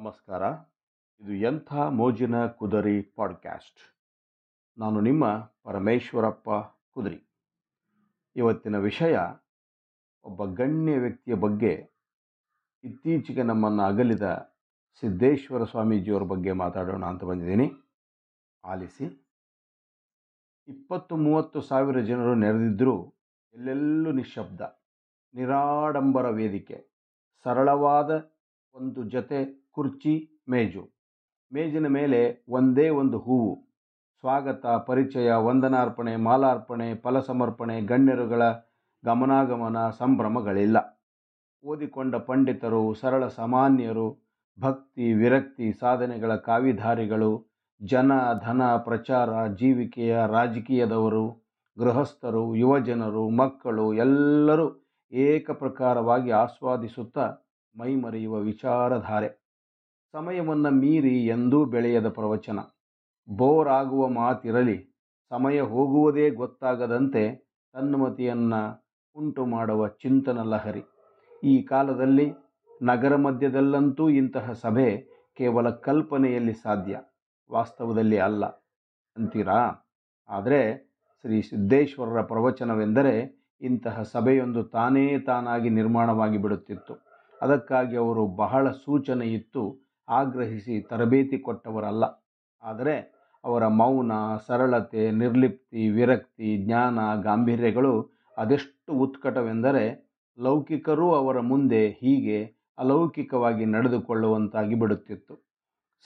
ನಮಸ್ಕಾರ. ಇದು ಎಂಥ ಮೋಜಿನ ಕುದರಿ ಪಾಡ್ಕ್ಯಾಸ್ಟ್. ನಾನು ನಿಮ್ಮ ಪರಮೇಶ್ವರಪ್ಪ ಕುದರಿ. ಇವತ್ತಿನ ವಿಷಯ ಒಬ್ಬ ಗಣ್ಯ ವ್ಯಕ್ತಿಯ ಬಗ್ಗೆ, ಇತ್ತೀಚೆಗೆ ನಮ್ಮನ್ನು ಅಗಲಿದ ಸಿದ್ದೇಶ್ವರ ಸ್ವಾಮೀಜಿಯವರ ಬಗ್ಗೆ ಮಾತಾಡೋಣ ಅಂತ ಬಂದಿದ್ದೀನಿ. ಆಲಿಸಿ. ಇಪ್ಪತ್ತು ಮೂವತ್ತು ಸಾವಿರ ಜನರು ನೆರೆದಿದ್ದರೂ ಎಲ್ಲೆಲ್ಲೂ ನಿಶಬ್ದ ನಿರಾಡಂಬರ ವೇದಿಕೆ, ಸರಳವಾದ ಒಂದು ಜೊತೆ ಕುರ್ಚಿ, ಮೇಜು. ಮೇಜಿನ ಮೇಲೆ ಒಂದೇ ಒಂದು ಹೂವು. ಸ್ವಾಗತ, ಪರಿಚಯ, ವಂದನಾರ್ಪಣೆ, ಮಾಲಾರ್ಪಣೆ, ಫಲಸಮರ್ಪಣೆ, ಗಣ್ಯರುಗಳ ಗಮನಾಗಮನ ಸಂಭ್ರಮಗಳಿಲ್ಲ. ಓದಿಕೊಂಡ ಪಂಡಿತರು, ಸರಳ ಸಾಮಾನ್ಯರು, ಭಕ್ತಿ, ವಿರಕ್ತಿ, ಸಾಧನೆಗಳ ಕಾವಿಧಾರಿಗಳು, ಜನ, ಧನ, ಪ್ರಚಾರ, ಜೀವಿಕೆಯ ರಾಜಕೀಯದವರು, ಗೃಹಸ್ಥರು, ಯುವಜನರು, ಮಕ್ಕಳು, ಎಲ್ಲರೂ ಏಕಪ್ರಕಾರವಾಗಿ ಆಸ್ವಾದಿಸುತ್ತಾ ಮೈಮರೆಯುವ ವಿಚಾರಧಾರೆ. ಸಮಯವನ್ನು ಮೀರಿ ಎಂದೂ ಬೆಳೆಯದ ಪ್ರವಚನ. ಬೋರ್ ಆಗುವ ಮಾತಿರಲಿ, ಸಮಯ ಹೋಗುವುದೇ ಗೊತ್ತಾಗದಂತೆ ತನ್ಮತಿಯನ್ನು ಉಂಟು ಮಾಡುವ ಚಿಂತನ ಲಹರಿ. ಈ ಕಾಲದಲ್ಲಿ ನಗರ ಮಧ್ಯದಲ್ಲಂತೂ ಇಂತಹ ಸಭೆ ಕೇವಲ ಕಲ್ಪನೆಯಲ್ಲಿ ಸಾಧ್ಯ, ವಾಸ್ತವದಲ್ಲಿ ಅಲ್ಲ ಅಂತೀರಾ? ಆದರೆ ಶ್ರೀ ಸಿದ್ದೇಶ್ವರರ ಪ್ರವಚನವೆಂದರೆ ಇಂತಹ ಸಭೆಯೊಂದು ತಾನೇ ತಾನಾಗಿ ನಿರ್ಮಾಣವಾಗಿ ಬಿಡುತ್ತಿತ್ತು. ಅದಕ್ಕಾಗಿ ಅವರು ಬಹಳ ಸೂಚನೆ ಇತ್ತು ಆಗ್ರಹಿಸಿ ತರಬೇತಿ ಕೊಟ್ಟವರಲ್ಲ. ಆದರೆ ಅವರ ಮೌನ, ಸರಳತೆ, ನಿರ್ಲಿಪ್ತಿ, ವಿರಕ್ತಿ, ಜ್ಞಾನ, ಗಾಂಭೀರ್ಯಗಳು ಅದೆಷ್ಟು ಉತ್ಕಟವೆಂದರೆ ಲೌಕಿಕರೂ ಅವರ ಮುಂದೆ ಹೀಗೆ ಅಲೌಕಿಕವಾಗಿ ನಡೆದುಕೊಳ್ಳುವಂತಾಗಿ ಬಿಡುತ್ತಿತ್ತು.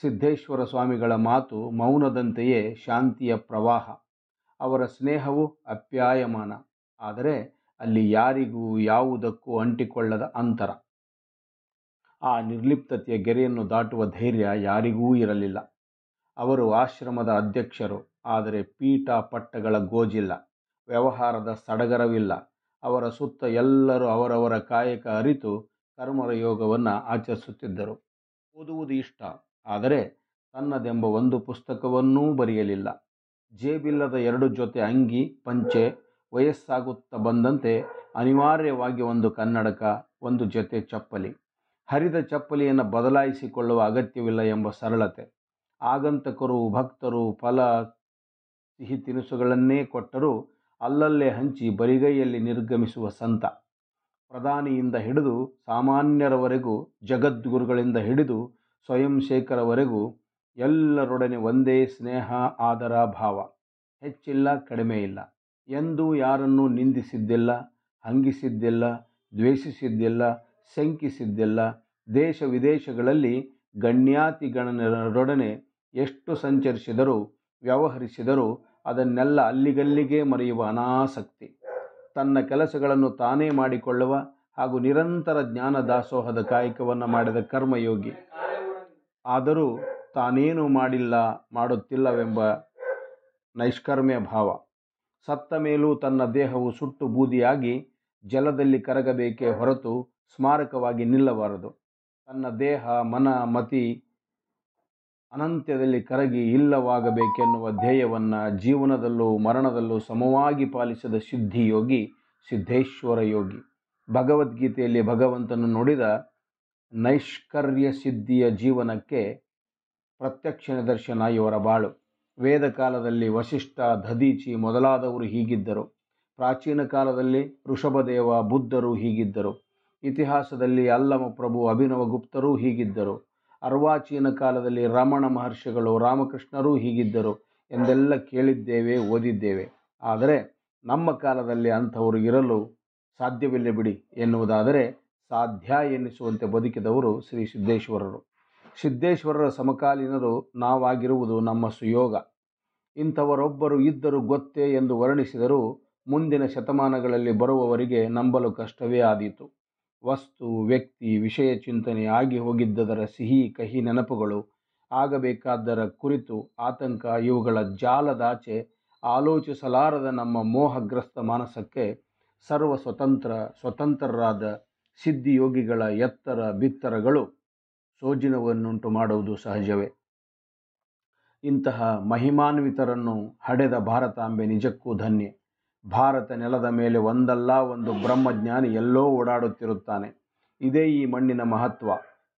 ಸಿದ್ದೇಶ್ವರ ಸ್ವಾಮಿಗಳ ಮಾತು ಮೌನದಂತೆಯೇ ಶಾಂತಿಯ ಪ್ರವಾಹ. ಅವರ ಸ್ನೇಹವು ಅಪ್ಯಾಯಮಾನ. ಆದರೆ ಅಲ್ಲಿ ಯಾರಿಗೂ ಯಾವುದಕ್ಕೂ ಅಂಟಿಕೊಳ್ಳದ ಅಂತರ. ಆ ನಿರ್ಲಿಪ್ತತೆಯ ಗೆರೆಯನ್ನು ದಾಟುವ ಧೈರ್ಯ ಯಾರಿಗೂ ಇರಲಿಲ್ಲ. ಅವರು ಆಶ್ರಮದ ಅಧ್ಯಕ್ಷರು, ಆದರೆ ಪೀಠ ಪಟ್ಟಗಳ ಗೋಜಿಲ್ಲ, ವ್ಯವಹಾರದ ಸಡಗರವಿಲ್ಲ. ಅವರ ಸುತ್ತ ಎಲ್ಲರೂ ಅವರವರ ಕಾಯಕ ಅರಿತು ಕರ್ಮರ ಯೋಗವನ್ನು ಆಚರಿಸುತ್ತಿದ್ದರು. ಓದುವುದು ಇಷ್ಟ, ಆದರೆ ತನ್ನದೆಂಬ ಒಂದು ಪುಸ್ತಕವನ್ನೂ ಬರೆಯಲಿಲ್ಲ. ಜೇಬಿಲ್ಲದ ಎರಡು ಜೊತೆ ಅಂಗಿ, ಪಂಚೆ, ವಯಸ್ಸಾಗುತ್ತಾ ಬಂದಂತೆ ಅನಿವಾರ್ಯವಾಗಿ ಒಂದು ಕನ್ನಡಕ, ಒಂದು ಜೊತೆ ಚಪ್ಪಲಿ. ಹರಿದ ಚಪ್ಪಲಿಯನ್ನು ಬದಲಾಯಿಸಿಕೊಳ್ಳುವ ಅಗತ್ಯವಿಲ್ಲ ಎಂಬ ಸರಳತೆ. ಆಗಂತಕರು, ಭಕ್ತರು, ಫಲ ಸಿಹಿ ತಿನಿಸುಗಳನ್ನೇ ಕೊಟ್ಟರೂ ಅಲ್ಲಲ್ಲೇ ಹಂಚಿ ಬರಿಗೈಯಲ್ಲಿ ನಿರ್ಗಮಿಸುವ ಸಂತ. ಪ್ರಧಾನಿಯಿಂದ ಹಿಡಿದು ಸಾಮಾನ್ಯರವರೆಗೂ, ಜಗದ್ಗುರುಗಳಿಂದ ಹಿಡಿದು ಸ್ವಯಂ ಶೇಖರವರೆಗೂ ಎಲ್ಲರೊಡನೆ ಒಂದೇ ಸ್ನೇಹ, ಆದರ, ಭಾವ. ಹೆಚ್ಚಿಲ್ಲ, ಕಡಿಮೆ ಇಲ್ಲ. ಎಂದೂ ಯಾರನ್ನೂ ನಿಂದಿಸಿದ್ದಿಲ್ಲ, ಹಂಗಿಸಿದ್ದಿಲ್ಲ, ದ್ವೇಷಿಸಿದ್ದಿಲ್ಲ ಶಂಕಿಸಿದ್ದಿಲ್ಲ ದೇಶ ವಿದೇಶಗಳಲ್ಲಿ ಗಣ್ಯಾತಿಗಣನರೊಡನೆ ಎಷ್ಟು ಸಂಚರಿಸಿದರೂ, ವ್ಯವಹರಿಸಿದರೂ ಅದನ್ನೆಲ್ಲ ಅಲ್ಲಿಗಲ್ಲಿಗೆ ಮರೆಯುವ ಅನಾಸಕ್ತಿ. ತನ್ನ ಕೆಲಸಗಳನ್ನು ತಾನೇ ಮಾಡಿಕೊಳ್ಳುವ ಹಾಗೂ ನಿರಂತರ ಜ್ಞಾನ ದಾಸೋಹದ ಕಾಯಕವನ್ನು ಮಾಡಿದ ಕರ್ಮಯೋಗಿ. ಆದರೂ ತಾನೇನು ಮಾಡಿಲ್ಲ, ಮಾಡುತ್ತಿಲ್ಲವೆಂಬ ನೈಷ್ಕರ್ಮ್ಯ ಭಾವ. ಸತ್ತ ಮೇಲೂ ತನ್ನ ದೇಹವು ಸುಟ್ಟು ಬೂದಿಯಾಗಿ ಜಲದಲ್ಲಿ ಕರಗಬೇಕೇ ಹೊರತು ಸ್ಮಾರಕವಾಗಿ ನಿಲ್ಲಬಾರದು. ತನ್ನ ದೇಹ, ಮನ, ಮತಿ ಅನಂತ್ಯದಲ್ಲಿ ಕರಗಿ ಇಲ್ಲವಾಗಬೇಕೆನ್ನುವ ಧ್ಯೇಯವನ್ನು ಜೀವನದಲ್ಲೂ ಮರಣದಲ್ಲೂ ಸಮವಾಗಿ ಪಾಲಿಸಿದ ಸಿದ್ಧಿಯೋಗಿ ಸಿದ್ಧೇಶ್ವರ ಯೋಗಿ. ಭಗವದ್ಗೀತೆಯಲ್ಲಿ ಭಗವಂತನು ನುಡಿದ ನೈಷ್ಕರ್ಯ ಸಿದ್ಧಿಯ ಜೀವನಕ್ಕೆ ಪ್ರತ್ಯಕ್ಷ ನಿದರ್ಶನ ಇವರ ಬಾಳು. ವೇದ ಕಾಲದಲ್ಲಿ ವಶಿಷ್ಠ ದಧೀಚಿ ಮೊದಲಾದವರು ಹೀಗಿದ್ದರು. ಪ್ರಾಚೀನ ಕಾಲದಲ್ಲಿ ಋಷಭದೇವ ಬುದ್ಧರು ಹೀಗಿದ್ದರು. ಇತಿಹಾಸದಲ್ಲಿ ಅಲ್ಲಮ ಪ್ರಭು ಅಭಿನವಗುಪ್ತರೂ ಹೀಗಿದ್ದರು. ಅರ್ವಾಚೀನ ಕಾಲದಲ್ಲಿ ರಮಣ ಮಹರ್ಷಿಗಳು, ರಾಮಕೃಷ್ಣರೂ ಹೀಗಿದ್ದರು ಎಂದೆಲ್ಲ ಕೇಳಿದ್ದೇವೆ, ಓದಿದ್ದೇವೆ. ಆದರೆ ನಮ್ಮ ಕಾಲದಲ್ಲಿ ಅಂಥವರು ಇರಲು ಸಾಧ್ಯವಿಲ್ಲ ಬಿಡಿ ಎನ್ನುವುದಾದರೆ ಸಾಧ್ಯ ಎನ್ನಿಸುವಂತೆ ಬದುಕಿದವರು ಶ್ರೀ ಸಿದ್ದೇಶ್ವರರು. ಸಿದ್ದೇಶ್ವರರ ಸಮಕಾಲೀನರು ನಾವಾಗಿರುವುದು ನಮ್ಮ ಸುಯೋಗ. ಇಂಥವರೊಬ್ಬರು ಇದ್ದರು ಗೊತ್ತೇ ಎಂದು ವರ್ಣಿಸಿದರೂ ಮುಂದಿನ ಶತಮಾನಗಳಲ್ಲಿ ಬರುವವರಿಗೆ ನಂಬಲು ಕಷ್ಟವೇ ಆದೀತು. ವಸ್ತು, ವ್ಯಕ್ತಿ, ವಿಷಯ ಚಿಂತನೆ ಆಗಿ ಹೋಗಿದ್ದದರ ಸಿಹಿ, ಕಹಿ ನೆನಪುಗಳು ಆಗಬೇಕಾದ್ದರ ಕುರಿತು ಆತಂಕ, ಇವುಗಳ ಜಾಲದಾಚೆ ಆಲೋಚಿಸಲಾರದ ನಮ್ಮ ಮೋಹಗ್ರಸ್ತ ಮಾನಸಕ್ಕೆ ಸರ್ವ ಸ್ವತಂತ್ರ, ಸ್ವತಂತ್ರರಾದ ಸಿದ್ಧಿಯೋಗಿಗಳ ಎತ್ತರ, ಬಿತ್ತರಗಳು ಸೋಜಿನವನ್ನುಂಟು ಮಾಡುವುದು ಸಹಜವೇ. ಇಂತಹ ಮಹಿಮಾನ್ವಿತರನ್ನು ಹಡೆದ ಭಾರತಾಂಬೆ ನಿಜಕ್ಕೂ ಧನ್ಯೆ. ಭಾರತ ನೆಲದ ಮೇಲೆ ಒಂದಲ್ಲ ಒಂದು ಬ್ರಹ್ಮಜ್ಞಾನಿ ಎಲ್ಲೋ ಓಡಾಡುತ್ತಿರುತ್ತಾನೆ. ಇದೇ ಈ ಮಣ್ಣಿನ ಮಹತ್ವ.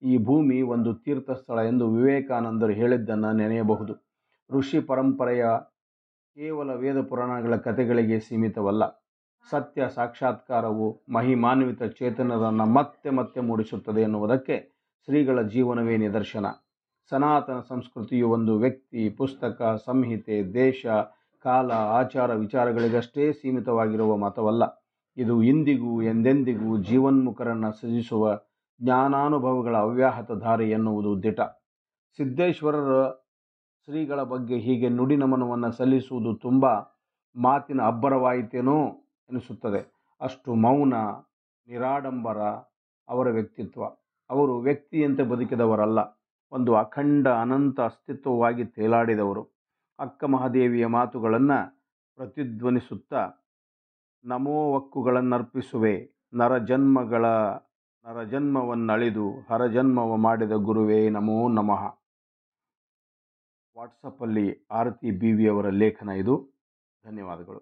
ಈ ಭೂಮಿ ಒಂದು ತೀರ್ಥಸ್ಥಳ ಎಂದು ವಿವೇಕಾನಂದರು ಹೇಳಿದ್ದನ್ನು ನೆನೆಯಬಹುದು. ಋಷಿ ಪರಂಪರೆಯ ಕೇವಲ ವೇದ ಪುರಾಣಗಳ ಕಥೆಗಳಿಗೆ ಸೀಮಿತವಲ್ಲ. ಸತ್ಯ ಸಾಕ್ಷಾತ್ಕಾರವು ಮಹಿಮಾನ್ವಿತ ಚೇತನರನ್ನು ಮತ್ತೆ ಮತ್ತೆ ಮೂಡಿಸುತ್ತದೆ ಎನ್ನುವುದಕ್ಕೆ ಶ್ರೀಗಳ ಜೀವನವೇ ನಿದರ್ಶನ. ಸನಾತನ ಸಂಸ್ಕೃತಿಯು ಒಂದು ವ್ಯಕ್ತಿ, ಪುಸ್ತಕ, ಸಂಹಿತೆ, ದೇಶ ಕಾಲ, ಆಚಾರ ವಿಚಾರಗಳಿಗಷ್ಟೇ ಸೀಮಿತವಾಗಿರುವ ಮತವಲ್ಲ. ಇದು ಇಂದಿಗೂ ಎಂದೆಂದಿಗೂ ಜೀವನ್ಮುಖರನ್ನು ಸೃಜಿಸುವ ಜ್ಞಾನಾನುಭವಗಳ ಅವ್ಯಾಹತ ಧಾರೆ ಎನ್ನುವುದು ದಿಟ. ಸಿದ್ದೇಶ್ವರರ ಶ್ರೀಗಳ ಬಗ್ಗೆ ಹೀಗೆ ನುಡಿ ನಮನವನ್ನು ಸಲ್ಲಿಸುವುದು ತುಂಬ ಮಾತಿನ ಅಬ್ಬರವಾಯಿತೇನೋ ಎನಿಸುತ್ತದೆ. ಅಷ್ಟು ಮೌನ, ನಿರಾಡಂಬರ ಅವರ ವ್ಯಕ್ತಿತ್ವ. ಅವರು ವ್ಯಕ್ತಿಯಂತೆ ಬದುಕಿದವರಲ್ಲ, ಒಂದು ಅಖಂಡ ಅನಂತ ಅಸ್ತಿತ್ವವಾಗಿ ತೇಲಾಡಿದವರು. ಅಕ್ಕ ಮಹಾದೇವಿಯ ಮಾತುಗಳನ್ನು ಪ್ರತಿಧ್ವನಿಸುತ್ತಾ, ನಮೋ ವಕ್ಕುಗಳನ್ನರ್ಪಿಸುವೆ ನರಜನ್ಮಗಳ ನರಜನ್ಮವನ್ನಳಿದು ಹರಜನ್ಮವ ಮಾಡಿದ ಗುರುವೇ ನಮೋ ನಮಃ. ವಾಟ್ಸಪ್ಪಲ್ಲಿ ಆರತಿ ಬಿ ವಿಯವರ ಲೇಖನ ಇದು. ಧನ್ಯವಾದಗಳು.